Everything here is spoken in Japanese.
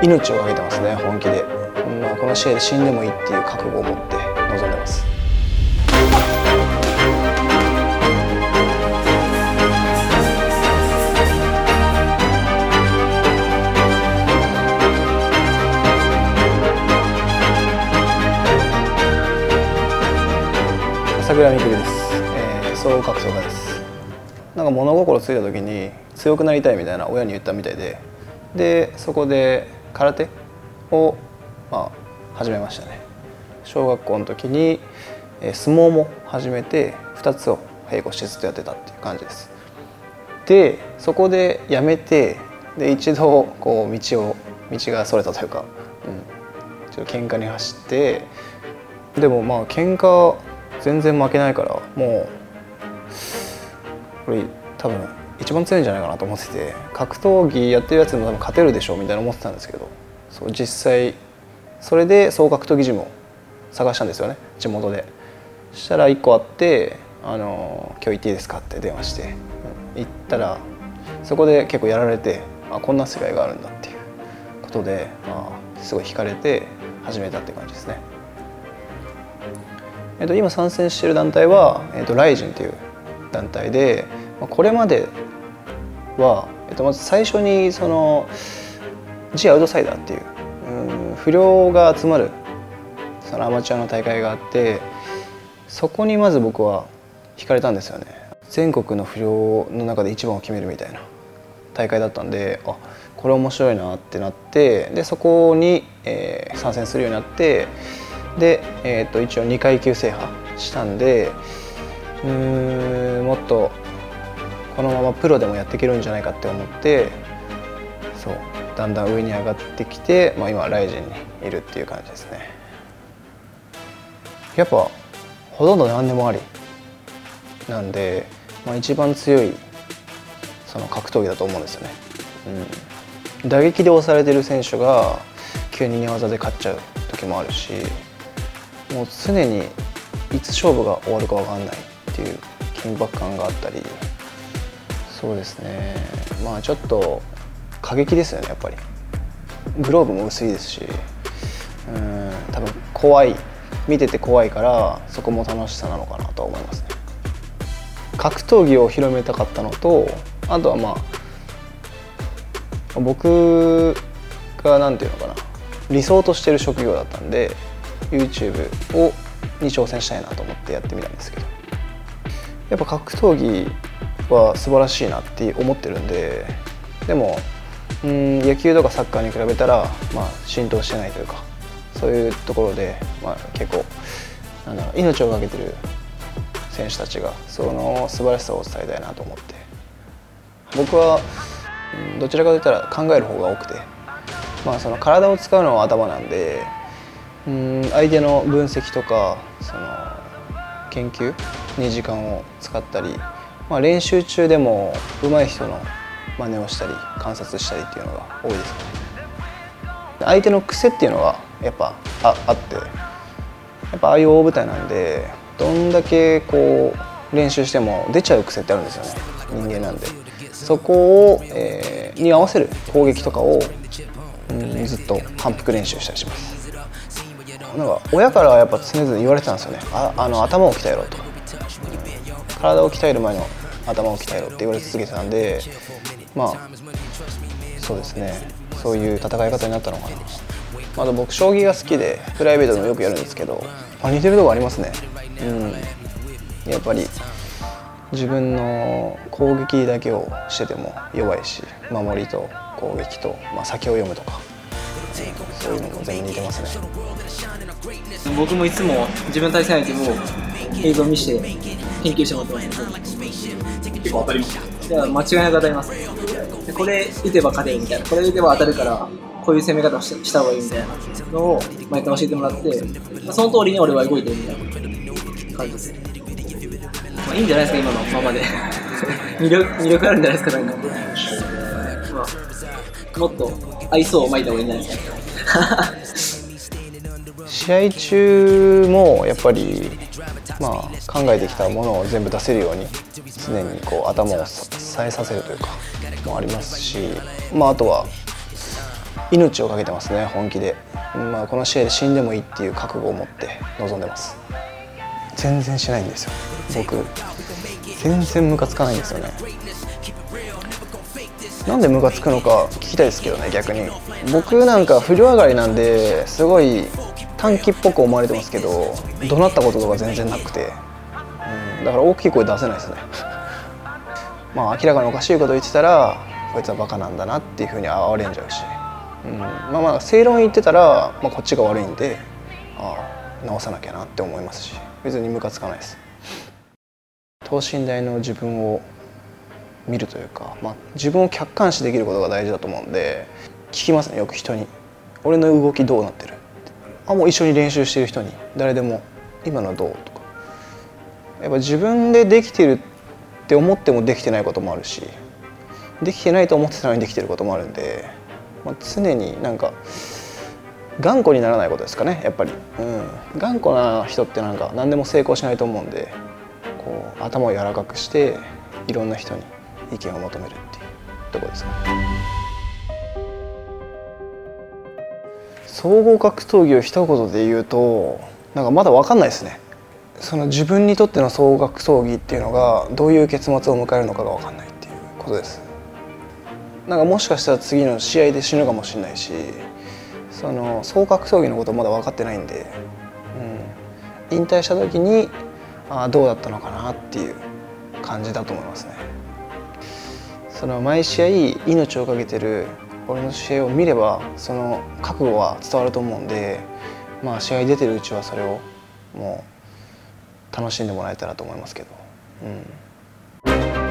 命を懸けてますね本気で、まあ、この試合で死んでもいいっていう覚悟を持って臨んでます。朝倉未来です、えー、総合格闘家です。なんか物心ついた時に強くなりたいみたいな親に言ったみたいで。でそこで空手を、まあ、始めましたね。小学校の時に、え、相撲も始めて2つを並行してずっとやってたっていう感じです。でそこでやめてで一度こう道を道がそれたというか、うん、ちょっと喧嘩に走ってでもまあ喧嘩全然負けないからもうこれ多分一番強いんじゃないかなと思ってて格闘技やってるやつでも多分勝てるでしょうみたいな思ってたんですけどそう実際それで総格闘技ジムを探したんですよね地元でそしたら1個あって「あの今日行っていいですか?」って電話して、行ったらそこで結構やられてあこんな世界があるんだっていうことで、まあ、すごい惹かれて始めたって感じですね。えっと、今参戦してる団体は、えっと、ライジンという団体でまあこれまでは、えっと、まず最初にその G アウトサイダーっていううん不良が集まるそのアマチュアの大会があってそこにまず僕は惹かれたんですよね。全国の不良の中で一番を決めるみたいな大会だったんであこれ面白いなってなってでそこに、えー、参戦するようになってで、えー、と一応2階級制覇したんでうんもっとこのままプロでもやっていけるんじゃないかって思ってそうだんだん上に上がってきて、まあ、今ライジンにいるっていう感じですね。やっぱほとんど何でもあり。なんで、まあ、一番強いその格闘技だと思うんですよね、うん、打撃で押されてる選手が急に寝技で勝っちゃう時もあるしもう常にいつ勝負が終わるか分かんないっていう緊迫感があったり。そうですね。まあちょっと過激ですよねやっぱり。グローブも薄いですし。うん多分怖い。見てて怖いからそこも楽しさなのかなと思いますね。格闘技を広めたかったのとあとはまあ僕が何て言うのかな。理想としてる職業だったんで YouTube をに挑戦したいなと思ってやってみたんですけど。やっぱ格闘技は素晴らしいなって思ってるんででもうん野球とかサッカーに比べたら、まあ、浸透してないというかそういうところで、まあ、結構なんだろう命を懸けてる選手たちがその素晴らしさを伝えたいなと思って。僕はどちらかといったら考える方が多くて、まあ、その体を使うのは頭なんでうん相手の分析とかその研究に時間を使ったりまあ、練習中でも上手い人の真似をしたり観察したりっていうのが多いですね。相手の癖っていうのがやっぱああってやっぱああいう大舞台なんでどんだけこう練習しても出ちゃう癖ってあるんですよね。人間なんで。そこを、えー、に合わせる攻撃とかを、うん、ずっと反復練習したりします。なんか親からはやっぱ常々言われてたんですよね。ああの頭を鍛えろと。体を鍛える前の頭を鍛えろって言われ続けてたんでまあそうですね。そういう戦い方になったのかな。まだ僕将棋が好きでプライベートでもよくやるんですけど、まあ、似てるとこありますね。うん。やっぱり自分の攻撃だけをしてても弱いし守りと攻撃と、まあ、先を読むとか。そういうのも全部似てますね。僕もいつも自分対戦相手を映像見して研究してもらってます結構当たります。いや間違いなく当たります。これ打てば勝てるみたいな。これ打てば当たるからこういう攻め方をした方がいいみたいなのを毎回教えてもらってその通りに俺は動いてるみたいな感じです。まあ、いいんじゃないですか今のままで。魅力魅力あるんじゃないですかなんか、まあ、もっと愛想をまいた方がいいんじゃないですか。試合中もやっぱりまあ、考えてきたものを全部出せるように常にこう頭をさえさせるというかもありますし、まあ、あとは命を懸けてますね本気で、まあ、この試合で死んでもいいっていう覚悟を持って臨んでます。全然しないんですよ。僕全然ムカつかないんですよね。なんでムカつくのか聞きたいですけどね逆に。僕なんか不良上がりなんですごい短期っぽく思われてますけど怒鳴ったこととか全然なくて、うん、だから大きい声出せないですね。まあ明らかにおかしいこと言ってたらこいつはバカなんだなっていうふうに哀れんじゃうし、うん、まあまあ正論言ってたら、まあ、こっちが悪いんでああ直さなきゃなって思いますし。別にムカつかないです。等身大の自分を見るというか、まあ、自分を客観視できることが大事だと思うんで聞きますねよく人に「俺の動きどうなってる?」あもう一緒に練習してる人に。誰でも「今のどう?」とか。やっぱ自分でできてるって思ってもできてないこともあるし。できてないと思ってたのにできてることもあるんで、まあ、常になんか頑固にならないことですかね。やっぱり、うん、頑固な人ってなんか何でも成功しないと思うんで。こう頭を柔らかくしていろんな人に意見を求めるっていうとこですかね。総合格闘技を一言で言うとなんかまだ分かんないですね。その自分にとっての総合格闘技っていうのがどういう結末を迎えるのかが分かんないっていうことです。なんかもしかしたら次の試合で死ぬかもしれないしその総格闘技のことまだ分かってないんで、うん、引退した時にああどうだったのかなっていう感じだと思いますね。その毎試合命を懸けてる俺の試合を見ればその覚悟は伝わると思うんでまあ試合出てるうちはそれをもう楽しんでもらえたらと思いますけど。うん